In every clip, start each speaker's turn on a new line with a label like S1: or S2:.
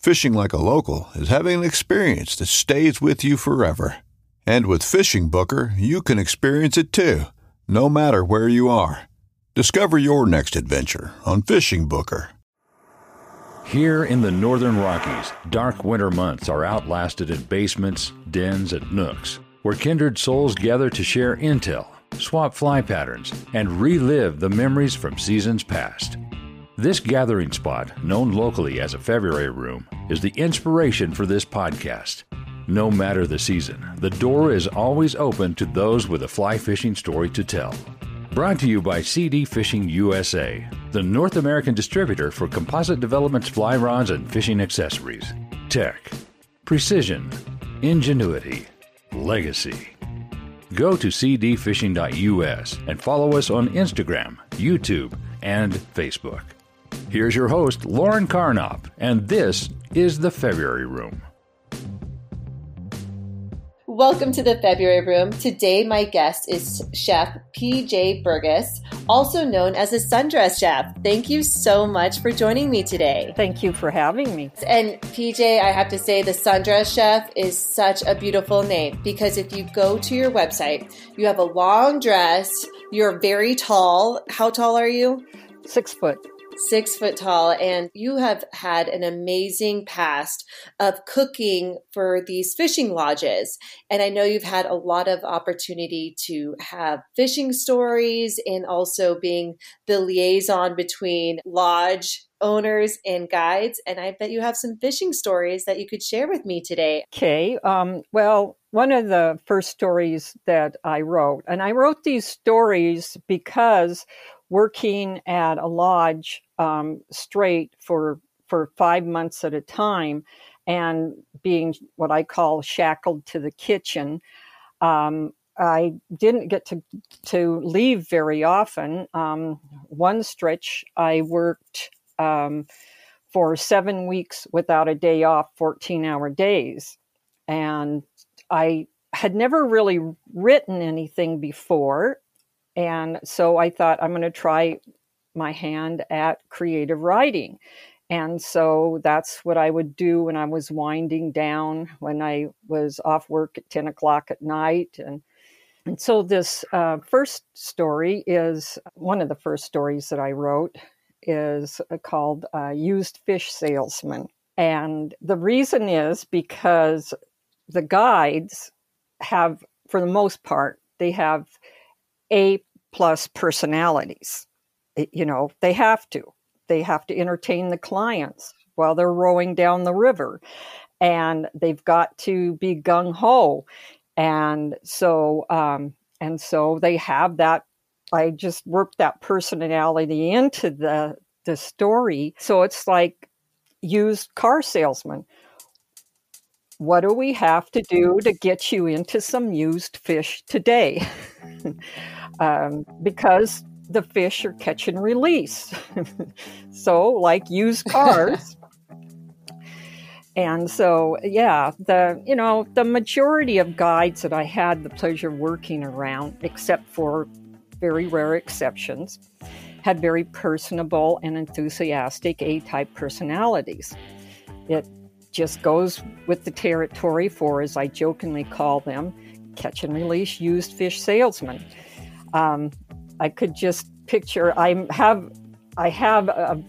S1: Fishing like a local is having an experience that stays with you forever. And with Fishing Booker, you can experience it too, no matter where you are. Discover your next adventure on Fishing Booker.
S2: Here in the northern Rockies, dark winter months are outlasted in basements, dens, and nooks, where kindred souls gather to share intel, swap fly patterns, and relive the memories from seasons past. This gathering spot, known locally as a February room, is the inspiration for this podcast. No matter the season, the door is always open to those with a fly fishing story to tell. Brought to you by CD Fishing USA, the North American distributor for Composite Development's fly rods and fishing accessories. Tech, precision, ingenuity, legacy. Go to cdfishing.us and follow us on Instagram, YouTube, and Facebook. Here's your host, Lauren Karnopp, and this is the February Room.
S3: Welcome to the February Room. Today, my guest is Chef PJ Burgess, also known as a sundress chef. Thank you so much for joining me today.
S4: Thank you for having me.
S3: And PJ, I have to say, the sundress chef is such a beautiful name because if you go to your website, you have a long dress, you're very tall. How tall are you?
S4: Six foot
S3: six foot tall, and you have had an amazing past of cooking for these fishing lodges. And I know you've had a lot of opportunity to have fishing stories and also being the liaison between lodge owners and guides. And I bet you have some fishing stories that you could share with me today.
S4: Okay. Um, well, one of the first stories that I wrote, and I wrote these stories because working at a lodge um, straight for for five months at a time and being what I call shackled to the kitchen. Um, I didn't get to to leave very often. Um, one stretch, I worked um, for seven weeks without a day off, fourteen hour days, and I had never really written anything before, and so I thought I'm going to try my hand at creative writing. And so that's what I would do when I was winding down, when I was off work at 10 o'clock at night. And, and so this uh, first story is one of the first stories that I wrote is uh, called uh, Used Fish Salesman. And the reason is because the guides have, for the most part, they have A plus personalities you know, they have to. They have to entertain the clients while they're rowing down the river. And they've got to be gung ho. And so, um, and so they have that. I just worked that personality into the the story. So it's like used car salesman. What do we have to do to get you into some used fish today? um, because the fish are catch and release. so, like used cars, And so, yeah, the you know the majority of guides that I had the pleasure of working around, except for very rare exceptions, had very personable and enthusiastic A-type personalities. It just goes with the territory for, as I jokingly call them, catch and release used fish salesmen. Um, I could just picture. I have, I have a,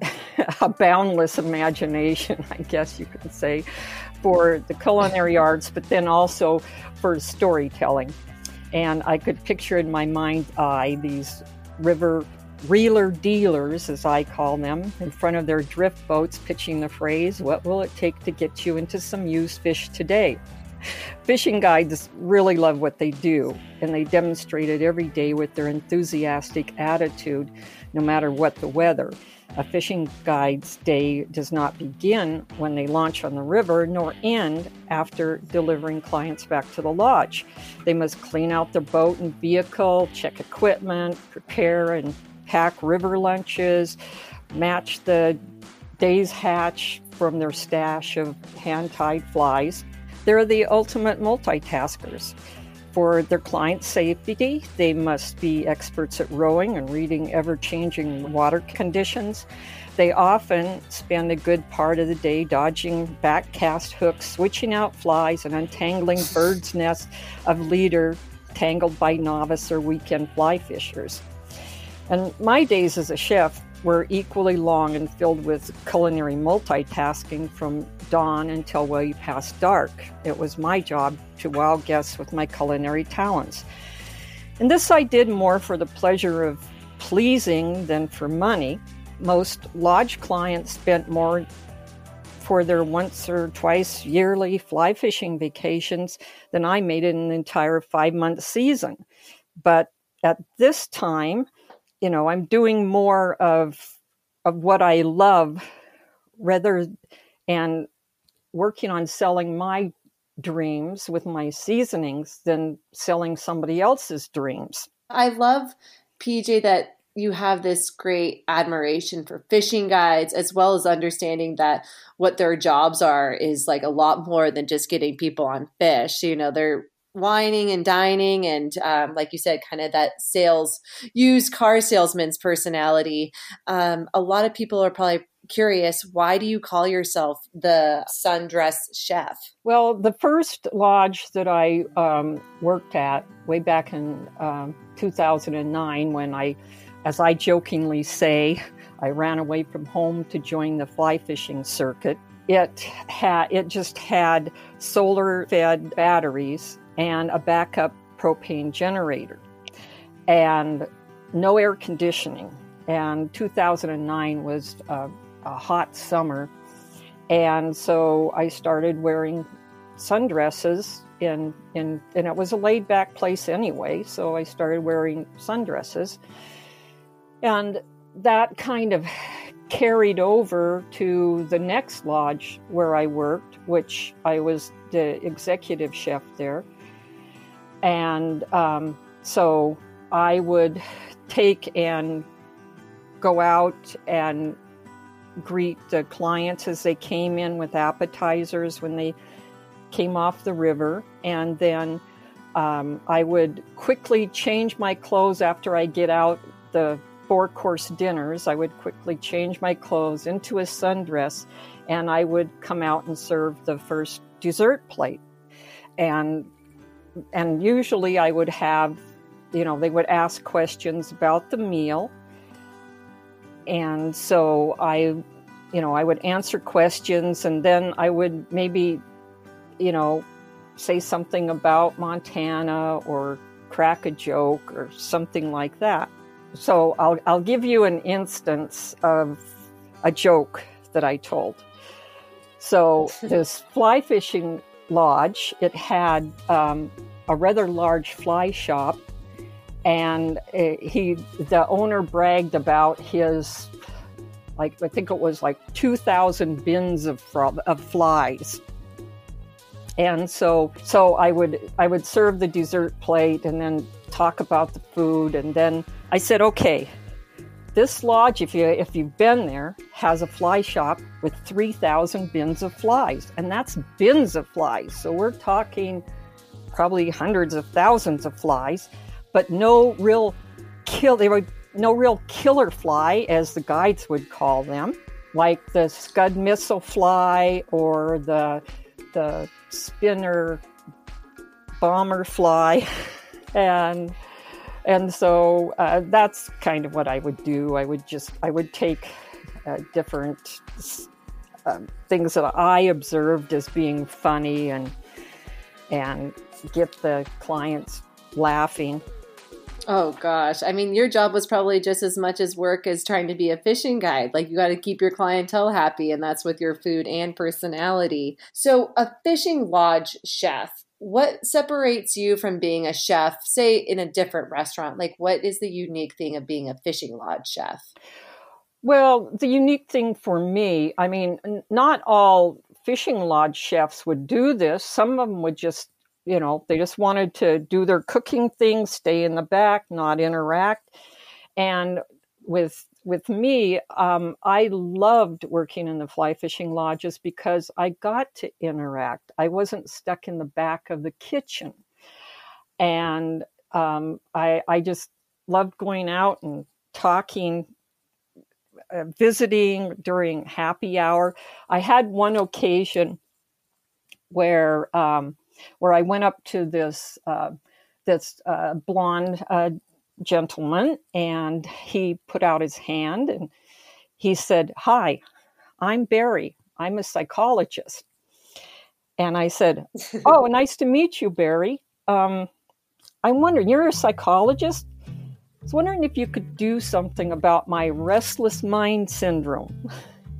S4: a boundless imagination, I guess you could say, for the culinary arts, but then also for storytelling. And I could picture in my mind's eye these river reeler dealers, as I call them, in front of their drift boats pitching the phrase, What will it take to get you into some used fish today? Fishing guides really love what they do, and they demonstrate it every day with their enthusiastic attitude, no matter what the weather. A fishing guide's day does not begin when they launch on the river, nor end after delivering clients back to the lodge. They must clean out their boat and vehicle, check equipment, prepare and pack river lunches, match the day's hatch from their stash of hand tied flies. They're the ultimate multitaskers. For their client safety, they must be experts at rowing and reading ever changing water conditions. They often spend a good part of the day dodging back cast hooks, switching out flies, and untangling birds' nests of leader tangled by novice or weekend fly fishers. And my days as a chef were equally long and filled with culinary multitasking from dawn until way past dark. It was my job to wow guests with my culinary talents. And this I did more for the pleasure of pleasing than for money. Most lodge clients spent more for their once or twice yearly fly fishing vacations than I made in an entire five month season. But at this time, you know, I'm doing more of of what I love rather and working on selling my dreams with my seasonings than selling somebody else's dreams.
S3: I love PJ that you have this great admiration for fishing guides as well as understanding that what their jobs are is like a lot more than just getting people on fish you know they're wining and dining and um, like you said kind of that sales used car salesman's personality. Um, a lot of people are probably curious why do you call yourself the sundress chef?
S4: Well the first lodge that i um, worked at way back in um, 2009 when i as i jokingly say i ran away from home to join the fly fishing circuit it had it just had solar fed batteries and a backup propane generator and no air conditioning. And 2009 was a, a hot summer. And so I started wearing sundresses in, in and it was a laid back place anyway, so I started wearing sundresses. And that kind of carried over to the next lodge where I worked, which I was the executive chef there. And um, so I would take and go out and greet the clients as they came in with appetizers when they came off the river. And then um, I would quickly change my clothes after I get out the four course dinners. I would quickly change my clothes into a sundress and I would come out and serve the first dessert plate. And and usually I would have, you know, they would ask questions about the meal. And so I, you know, I would answer questions and then I would maybe, you know, say something about Montana or crack a joke or something like that. So I'll, I'll give you an instance of a joke that I told. So this fly fishing lodge. It had um, a rather large fly shop, and he, the owner, bragged about his, like I think it was like two thousand bins of of flies. And so, so I would I would serve the dessert plate and then talk about the food, and then I said, okay, this lodge, if you if you've been there, has a fly shop with 3,000 bins of flies, and that's bins of flies. So we're talking probably hundreds of thousands of flies, but no real kill. They were no real killer fly, as the guides would call them, like the scud missile fly or the the spinner bomber fly, and and so uh, that's kind of what I would do. I would just I would take uh, different uh, things that I observed as being funny and and get the clients laughing.
S3: Oh gosh. I mean, your job was probably just as much as work as trying to be a fishing guide. Like you got to keep your clientele happy and that's with your food and personality. So, a fishing lodge chef, what separates you from being a chef, say in a different restaurant? Like, what is the unique thing of being a fishing lodge chef?
S4: Well, the unique thing for me, I mean, not all fishing lodge chefs would do this. Some of them would just, you know, they just wanted to do their cooking thing, stay in the back, not interact. And with with me, um, I loved working in the fly fishing lodges because I got to interact. I wasn't stuck in the back of the kitchen, and um, I, I just loved going out and talking, uh, visiting during happy hour. I had one occasion where um, where I went up to this uh, this uh, blonde uh, gentleman and he put out his hand and he said, Hi, I'm Barry. I'm a psychologist. And I said, Oh, nice to meet you, Barry. Um, I'm wondering, you're a psychologist? I was wondering if you could do something about my restless mind syndrome.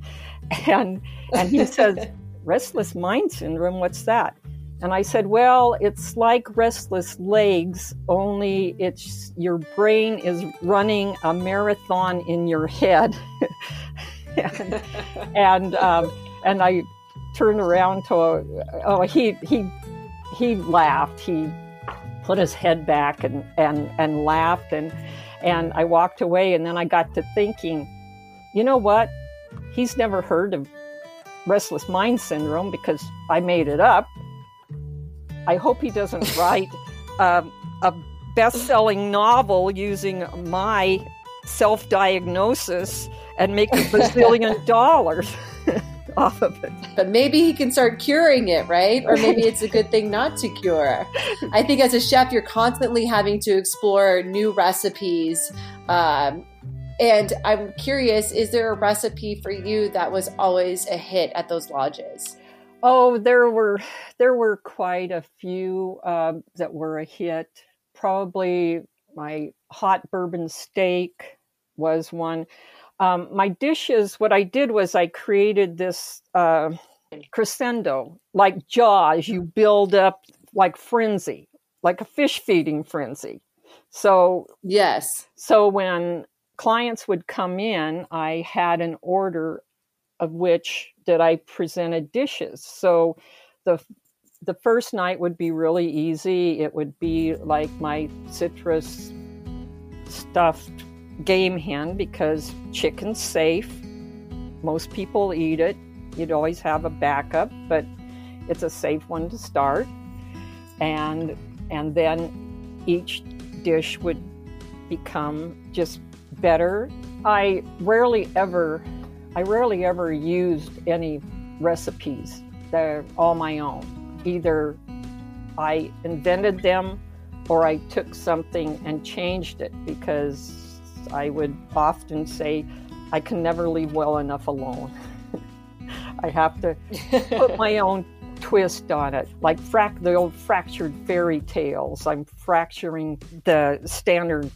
S4: and and he says, Restless mind syndrome, what's that? And I said, Well, it's like restless legs, only it's your brain is running a marathon in your head. and and, um, and I turned around to a, oh he he he laughed. He put his head back and, and, and laughed and and I walked away and then I got to thinking, you know what? He's never heard of restless mind syndrome because I made it up I hope he doesn't write um, a best selling novel using my self diagnosis and make a bazillion dollars. off of it.
S3: But maybe he can start curing it, right? Or maybe it's a good thing not to cure. I think as a chef, you're constantly having to explore new recipes. Um, and I'm curious, is there a recipe for you that was always a hit at those lodges?
S4: Oh, there were there were quite a few uh, that were a hit. Probably my hot bourbon steak was one. Um, my dishes, what I did was I created this uh, crescendo, like Jaws. You build up like frenzy, like a fish feeding frenzy. So
S3: yes.
S4: So when clients would come in, I had an order of which that I presented dishes. So the the first night would be really easy. It would be like my citrus stuffed game hen because chicken's safe. Most people eat it. You'd always have a backup, but it's a safe one to start. And and then each dish would become just better. I rarely ever I rarely ever used any recipes. They're all my own. Either I invented them or I took something and changed it because I would often say, I can never leave well enough alone. I have to put my own twist on it, like frac- the old fractured fairy tales. I'm fracturing the standard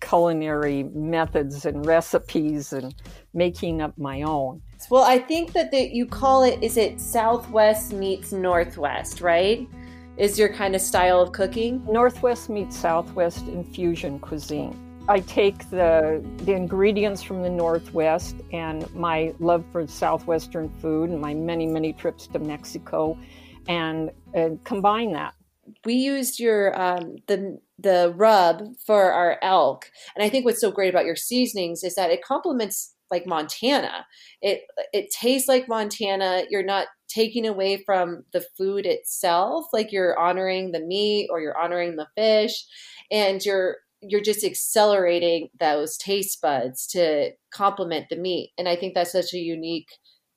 S4: culinary methods and recipes and making up my own.
S3: Well, I think that the, you call it, is it Southwest meets Northwest, right? Is your kind of style of cooking?
S4: Northwest meets Southwest infusion cuisine. I take the, the ingredients from the Northwest and my love for Southwestern food and my many, many trips to Mexico and, and combine that
S3: we used your um, the the rub for our elk, and I think what's so great about your seasonings is that it complements like Montana. It it tastes like Montana. You're not taking away from the food itself, like you're honoring the meat or you're honoring the fish, and you're you're just accelerating those taste buds to complement the meat. And I think that's such a unique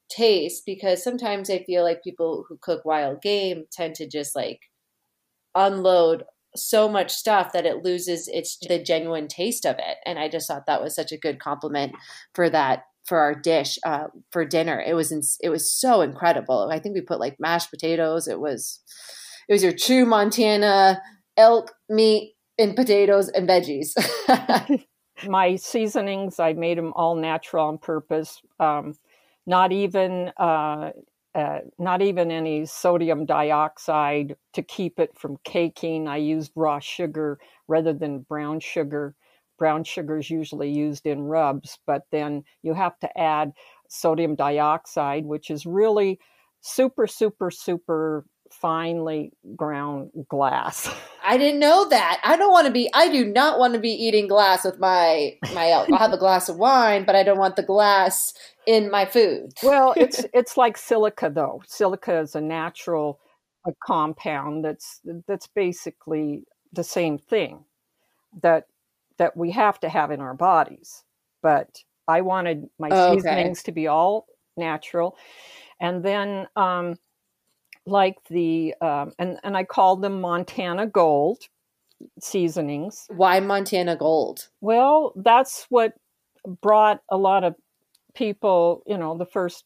S3: taste because sometimes I feel like people who cook wild game tend to just like unload so much stuff that it loses its the genuine taste of it. And I just thought that was such a good compliment for that for our dish uh, for dinner. It was in, it was so incredible. I think we put like mashed potatoes. It was it was your true Montana elk meat and potatoes and veggies.
S4: My seasonings, I made them all natural on purpose. Um, not even uh, uh, not even any sodium dioxide to keep it from caking. I used raw sugar rather than brown sugar. Brown sugar is usually used in rubs, but then you have to add sodium dioxide, which is really super, super, super finely ground glass.
S3: I didn't know that. I don't want to be. I do not want to be eating glass with my my. I'll have a glass of wine, but I don't want the glass in my food.
S4: well, it's it's like silica though. Silica is a natural a compound that's that's basically the same thing that that we have to have in our bodies. But I wanted my okay. seasonings to be all natural, and then um, like the um, and and I called them Montana Gold seasonings.
S3: Why Montana Gold?
S4: Well, that's what brought a lot of people, you know, the first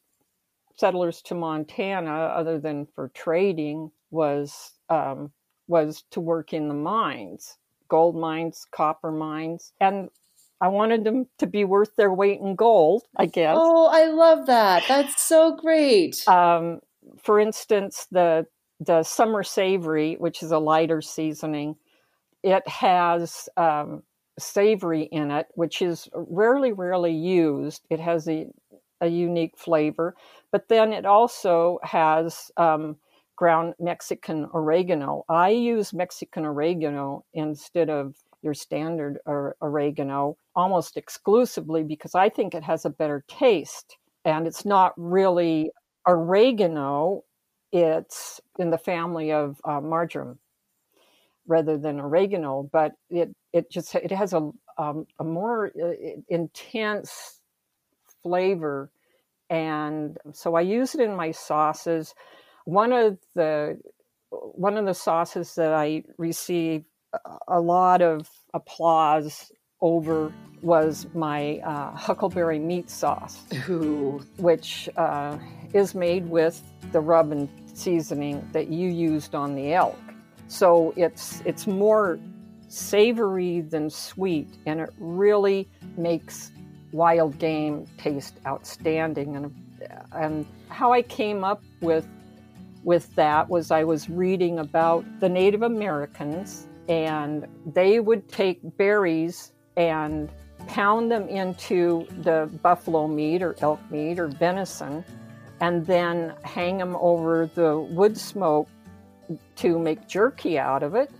S4: settlers to Montana, other than for trading, was um, was to work in the mines, gold mines, copper mines, and I wanted them to be worth their weight in gold. I guess.
S3: Oh, I love that. That's so great.
S4: Um, for instance, the the summer savory, which is a lighter seasoning, it has um, savory in it, which is rarely, rarely used. It has a, a unique flavor, but then it also has um, ground Mexican oregano. I use Mexican oregano instead of your standard oregano almost exclusively because I think it has a better taste. And it's not really oregano, it's in the family of uh, marjoram rather than oregano, but it it just it has a um, a more uh, intense flavor, and so I use it in my sauces. One of the one of the sauces that I receive a lot of applause over was my uh, huckleberry meat sauce,
S3: Ooh.
S4: which uh, is made with the rub and seasoning that you used on the elk. So it's it's more savory than sweet, and it really makes wild game taste outstanding. And and how I came up with with that was I was reading about the Native Americans, and they would take berries and pound them into the buffalo meat or elk meat or venison, and then hang them over the wood smoke to make jerky out of it.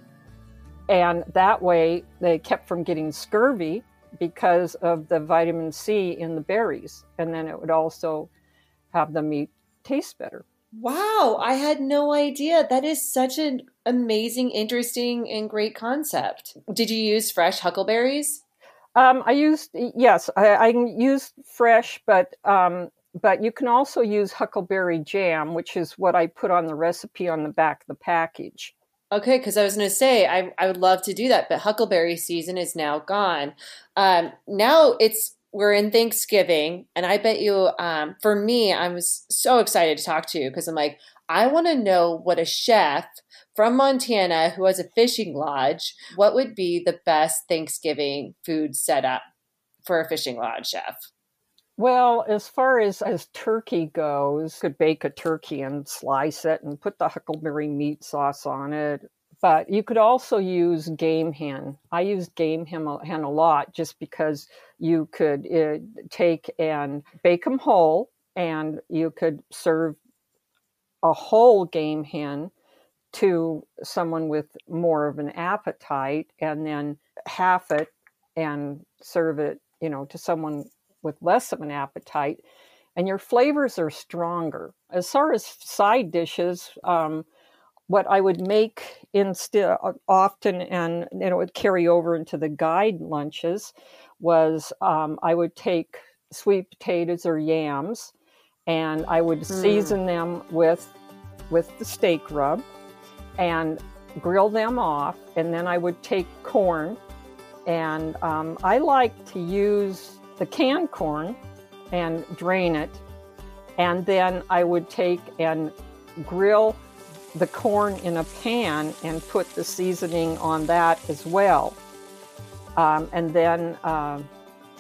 S4: And that way they kept from getting scurvy because of the vitamin C in the berries. And then it would also have the meat taste better.
S3: Wow, I had no idea. That is such an amazing, interesting, and great concept. Did you use fresh huckleberries?
S4: Um, I used yes, I, I used fresh, but um, but you can also use huckleberry jam, which is what I put on the recipe on the back of the package.
S3: Okay, because I was going to say I, I would love to do that, but huckleberry season is now gone. Um, now it's we're in Thanksgiving, and I bet you, um, for me, I was so excited to talk to you because I'm like, I want to know what a chef from Montana who has a fishing lodge, what would be the best Thanksgiving food setup for a fishing lodge chef?
S4: Well, as far as as turkey goes, could bake a turkey and slice it and put the huckleberry meat sauce on it. But you could also use game hen. I use game hen a lot just because you could uh, take and bake them whole, and you could serve a whole game hen to someone with more of an appetite and then half it and serve it, you know, to someone with less of an appetite. And your flavors are stronger. As far as side dishes, um, what I would make instead often, and you know, it would carry over into the guide lunches, was um, I would take sweet potatoes or yams, and I would mm. season them with with the steak rub, and grill them off, and then I would take corn, and um, I like to use the canned corn and drain it, and then I would take and grill the corn in a pan and put the seasoning on that as well. Um, and then uh,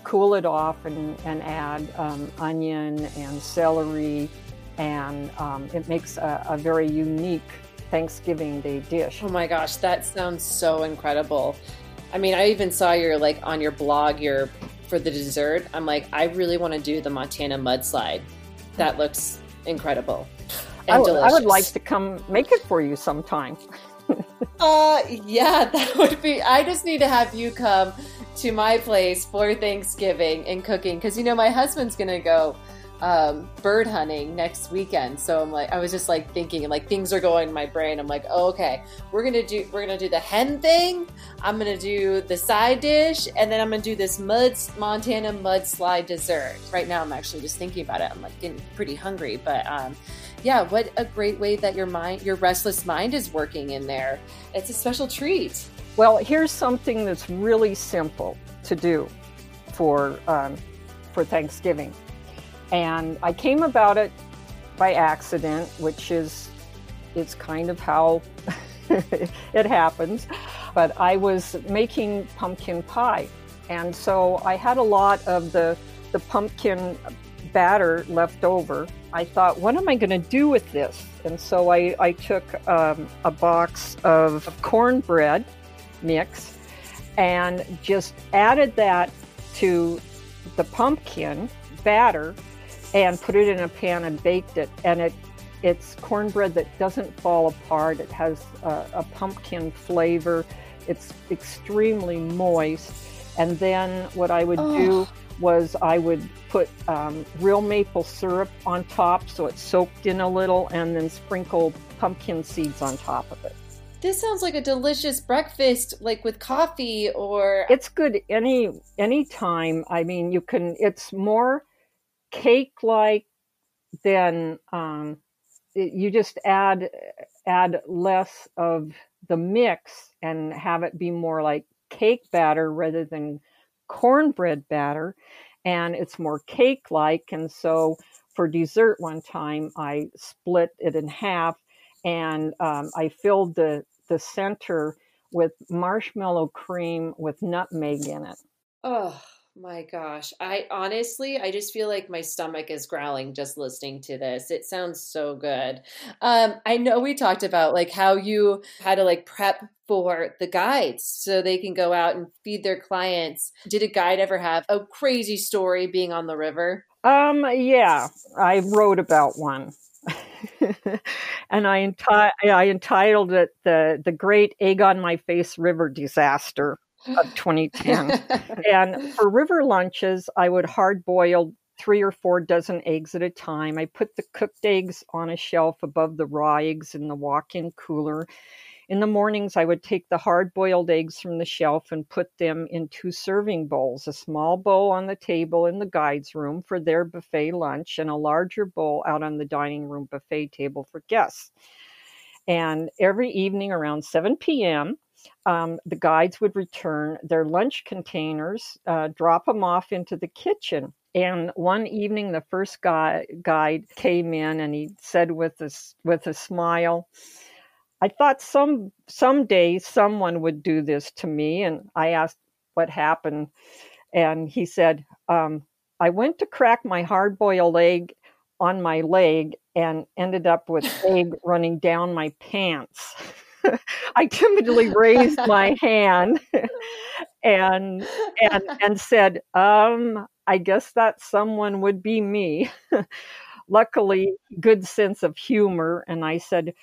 S4: cool it off and, and add um, onion and celery, and um, it makes a, a very unique Thanksgiving Day dish.
S3: Oh my gosh, that sounds so incredible. I mean, I even saw your like on your blog your for the dessert. I'm like, I really want to do the Montana mudslide. That looks incredible.
S4: I would like to come make it for you sometime.
S3: uh yeah, that would be I just need to have you come to my place for Thanksgiving and cooking because you know my husband's gonna go um, bird hunting next weekend. So I'm like, I was just like thinking, like things are going in my brain. I'm like, oh, okay, we're gonna do, we're gonna do the hen thing. I'm gonna do the side dish, and then I'm gonna do this mud Montana mudslide dessert. Right now, I'm actually just thinking about it. I'm like getting pretty hungry, but um, yeah, what a great way that your mind, your restless mind, is working in there. It's a special treat.
S4: Well, here's something that's really simple to do for um, for Thanksgiving and I came about it by accident, which is it's kind of how it happens. But I was making pumpkin pie, and so I had a lot of the the pumpkin batter left over. I thought, what am I going to do with this? And so I, I took um, a box of cornbread mix and just added that to the pumpkin batter and put it in a pan and baked it. And it it's cornbread that doesn't fall apart. It has a, a pumpkin flavor. It's extremely moist. And then what I would oh. do was I would put um, real maple syrup on top so it soaked in a little, and then sprinkle pumpkin seeds on top of it.
S3: This sounds like a delicious breakfast, like with coffee or.
S4: It's good any any time. I mean, you can. It's more cake like, then um, it, you just add add less of the mix and have it be more like cake batter rather than cornbread batter and it's more cake like and so for dessert one time i split it in half and um, i filled the the center with marshmallow cream with nutmeg in it.
S3: Oh my gosh. I honestly, I just feel like my stomach is growling just listening to this. It sounds so good. Um, I know we talked about like how you had to like prep for the guides so they can go out and feed their clients. Did a guide ever have a crazy story being on the river?
S4: Um, yeah, I wrote about one. and I, enti- I entitled it the the Great Egg on My Face River Disaster of 2010. and for river lunches, I would hard boil three or four dozen eggs at a time. I put the cooked eggs on a shelf above the raw eggs in the walk in cooler. In the mornings, I would take the hard boiled eggs from the shelf and put them in two serving bowls a small bowl on the table in the guides room for their buffet lunch, and a larger bowl out on the dining room buffet table for guests. And every evening around 7 p.m., um, the guides would return their lunch containers, uh, drop them off into the kitchen. And one evening, the first guy, guide came in and he said with a, with a smile, I thought some someday someone would do this to me. And I asked what happened. And he said, um, I went to crack my hard boiled egg on my leg and ended up with egg running down my pants. I timidly raised my hand and and and said, um, I guess that someone would be me. Luckily, good sense of humor, and I said,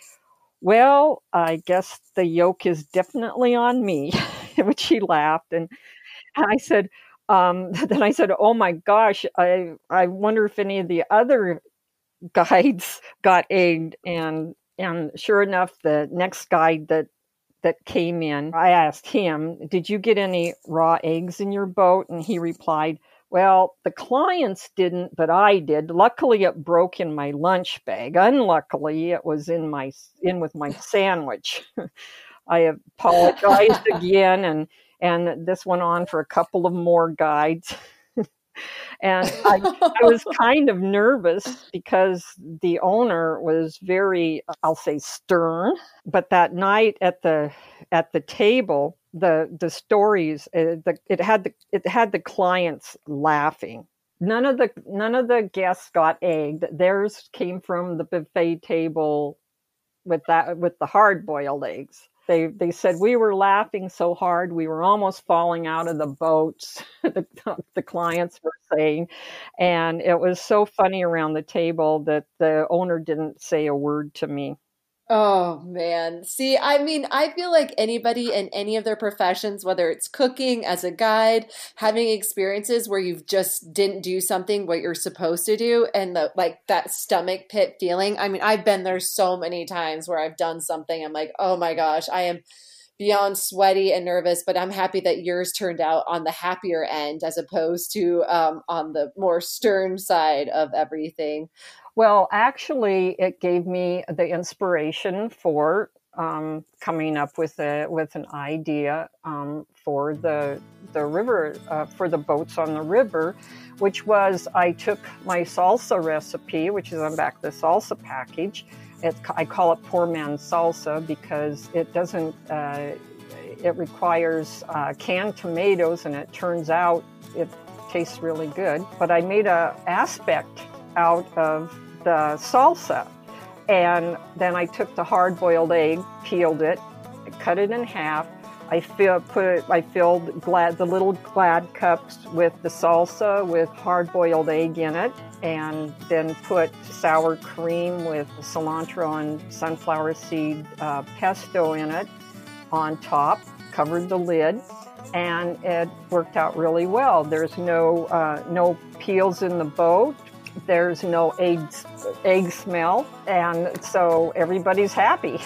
S4: Well, I guess the yolk is definitely on me, which he laughed. And, and I said, um, then I said, "Oh my gosh, I I wonder if any of the other guides got egged." And and sure enough, the next guide that that came in, I asked him, "Did you get any raw eggs in your boat?" And he replied, "Well, the clients didn't, but I did. Luckily, it broke in my lunch bag. Unluckily, it was in my in with my sandwich." I apologized again and and this went on for a couple of more guides. And I, I, was kind of nervous because the owner was very i'll say stern but that night at the at the table the the stories uh, the, it had the it had the clients laughing. None of the none of the guests got egged. Theirs came from the buffet table with that with the hard boiled eggs they they said we were laughing so hard we were almost falling out of the boats the, the clients were saying. And it was so funny around the table that the owner didn't say a word to me
S3: Oh man. See, I mean, I feel like anybody in any of their professions, whether it's cooking as a guide, having experiences where you've just didn't do something what you're supposed to do and the like that stomach pit feeling. I mean, I've been there so many times where I've done something I'm like, "Oh my gosh, I am beyond sweaty and nervous, but I'm happy that yours turned out on the happier end as opposed to um, on the more stern side of everything.
S4: Well, actually, it gave me the inspiration for um, coming up with a with an idea um, for the the river uh, for the boats on the river, which was I took my salsa recipe, which is on back the salsa package. It, I call it poor man's salsa because it doesn't. Uh, it requires uh, canned tomatoes, and it turns out it tastes really good. But I made a aspic out of the salsa. And then I took the hard boiled egg, peeled it, cut it in half. I put I filled glad, the little glad cups with the salsa with hard boiled egg in it, and then put sour cream with cilantro and sunflower seed uh, pesto in it on top, covered the lid, and it worked out really well. There's no, uh, no peels in the boat, there's no egg, egg smell, and so everybody's happy.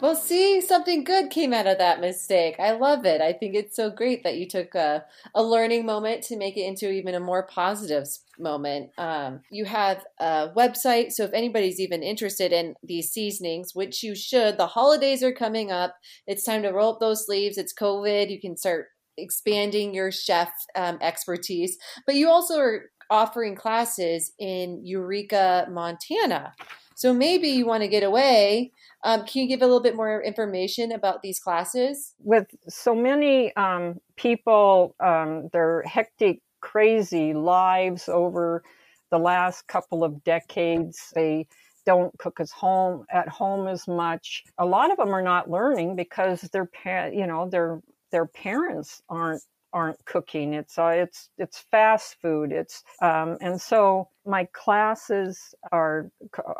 S3: Well, see, something good came out of that mistake. I love it. I think it's so great that you took a, a learning moment to make it into even a more positive moment. Um, you have a website, so if anybody's even interested in these seasonings, which you should, the holidays are coming up. It's time to roll up those sleeves. It's COVID. You can start expanding your chef um, expertise, but you also are offering classes in Eureka, Montana. So maybe you want to get away. Um, can you give a little bit more information about these classes?
S4: With so many um, people, um, their hectic, crazy lives over the last couple of decades, they don't cook as home at home as much. A lot of them are not learning because their you know their their parents aren't aren't cooking. It's uh, it's it's fast food. It's um, and so my classes are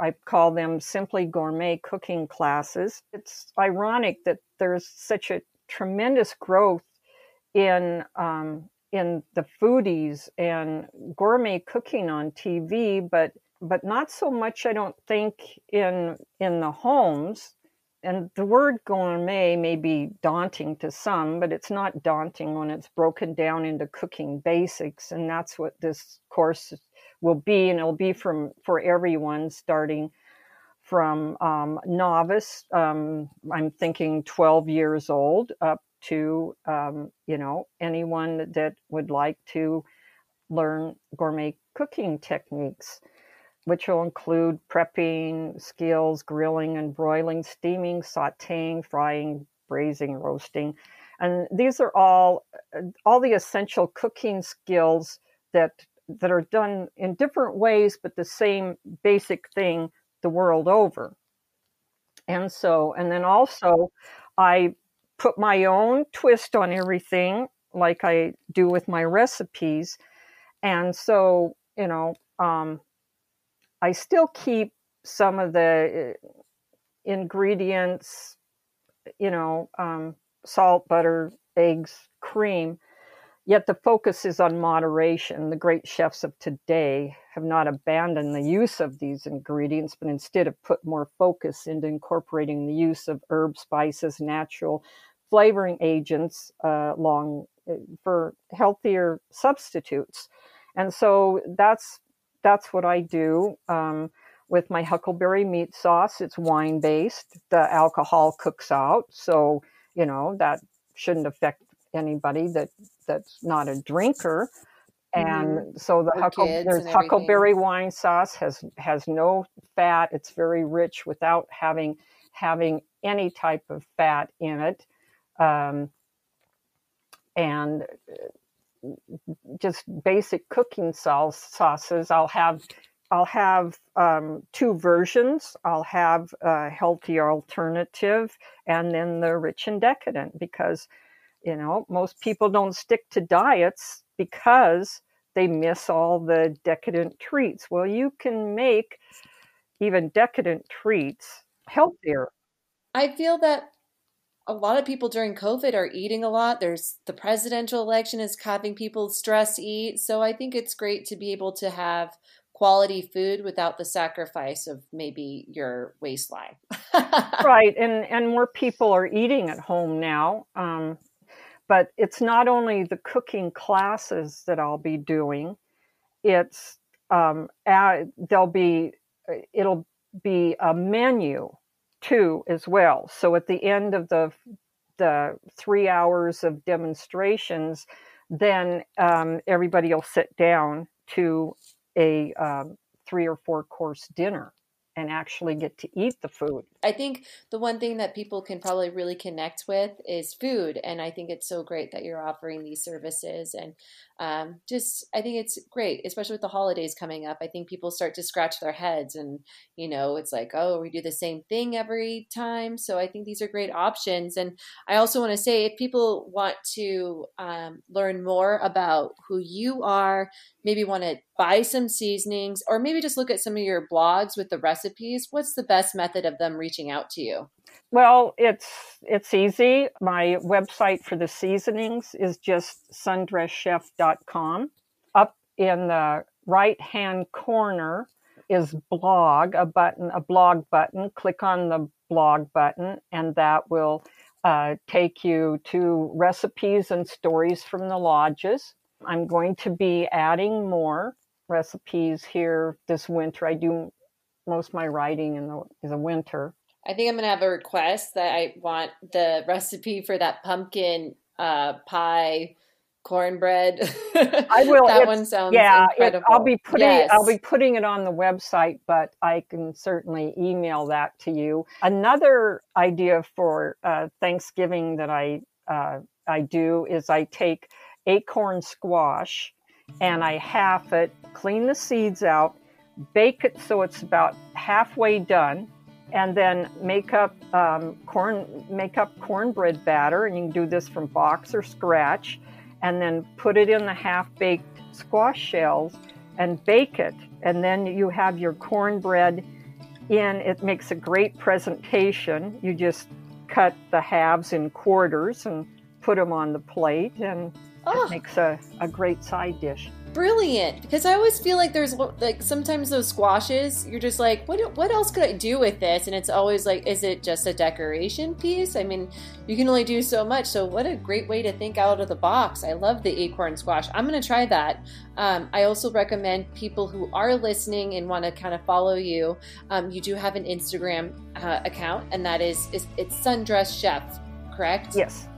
S4: I call them simply gourmet cooking classes. It's ironic that there's such a tremendous growth in um, in the foodies and gourmet cooking on TV, but but not so much. I don't think in in the homes and the word gourmet may be daunting to some, but it's not daunting when it's broken down into cooking basics. And that's what this course will be. And it'll be from for everyone starting from um, novice, um, I'm thinking 12 years old, up to, um, you know, anyone that would like to learn gourmet cooking techniques which will include prepping skills, grilling and broiling, steaming, sauteing, frying, braising, roasting. And these are all all the essential cooking skills that that are done in different ways, but the same basic thing the world over. And so, and then also, I put my own twist on everything, like I do with my recipes. And so, you know, um, I still keep some of the ingredients, you know, um, salt, butter, eggs, cream. Yet the focus is on moderation. The great chefs of today have not abandoned the use of these ingredients, but instead have put more focus into incorporating the use of herbs, spices, natural flavoring agents uh, long uh, for healthier substitutes. And so that's that's what I do. Um, with my huckleberry meat sauce. It's wine based. The alcohol cooks out, so you know that shouldn't affect anybody that that's not a drinker. And mm-hmm. so the huckle, huckleberry wine sauce has has no fat. It's very rich without having having any type of fat in it. Um, and uh, just basic cooking sauce sauces. I'll have I'll have um, two versions. I'll have a healthier alternative and then the rich and decadent because, you know, most people don't stick to diets because they miss all the decadent treats. Well, you can make even decadent treats healthier.
S3: I feel that a lot of people during COVID are eating a lot. There's the presidential election is having people stress eat. So I think it's great to be able to have quality food without the sacrifice of maybe your waistline.
S4: right, and and more people are eating at home now. Um, but it's not only the cooking classes that I'll be doing; it's um, there'll be it'll be a menu too as well. So at the end of the the three hours of demonstrations, then um, everybody will sit down to a um, three or four course dinner and actually get to eat the food.
S3: I think the one thing that people can probably really connect with is food. And I think it's so great that you're offering these services. And um, just, I think it's great, especially with the holidays coming up. I think people start to scratch their heads and, you know, it's like, oh, we do the same thing every time. So I think these are great options. And I also want to say if people want to um, learn more about who you are, maybe want to buy some seasonings, or maybe just look at some of your blogs with the recipes, what's the best method of them reaching out to you?
S4: Well, it's it's easy. My website for the seasonings is just sundresschef.com. Up in the right hand corner is blog, a button, a blog button. Click on the blog button, and that will uh, take you to recipes and stories from the lodges. I'm going to be adding more recipes here this winter. I do most of my writing in the, in the winter.
S3: I think I'm gonna have a request that I want the recipe for that pumpkin uh, pie cornbread.
S4: I will.
S3: that one sounds yeah. It,
S4: I'll be putting yes. I'll be putting it on the website, but I can certainly email that to you. Another idea for uh, Thanksgiving that I uh, I do is I take acorn squash and I half it, clean the seeds out, bake it so it's about halfway done, and then make up um, corn, make up cornbread batter, and you can do this from box or scratch, and then put it in the half-baked squash shells and bake it, and then you have your cornbread in. It makes a great presentation. You just cut the halves in quarters and put them on the plate, and oh. it makes a, a great side dish
S3: brilliant because I always feel like there's like sometimes those squashes you're just like what what else could I do with this? And it's always like is it just a decoration piece? I mean you can only do so much. So what a great way to think out of the box. I love the acorn squash. I'm gonna try that. Um, I also recommend people who are listening and want to kind of follow you um, you do have an Instagram uh, account and that is, is it's Sundress Chef correct?
S4: Yes.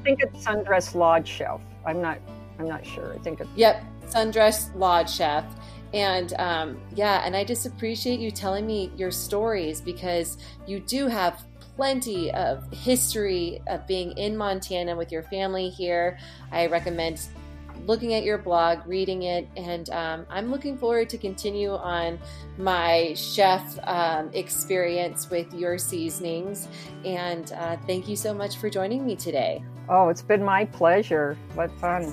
S4: I think it's Sundress Lodge Chef. I'm not I'm not sure. I think it's
S3: yep Sundress Lodge Chef. And um, yeah, and I just appreciate you telling me your stories because you do have plenty of history of being in Montana with your family here. I recommend looking at your blog, reading it, and um, I'm looking forward to continue on my chef um, experience with your seasonings. And uh, thank you so much for joining me today.
S4: Oh, it's been my pleasure. What fun.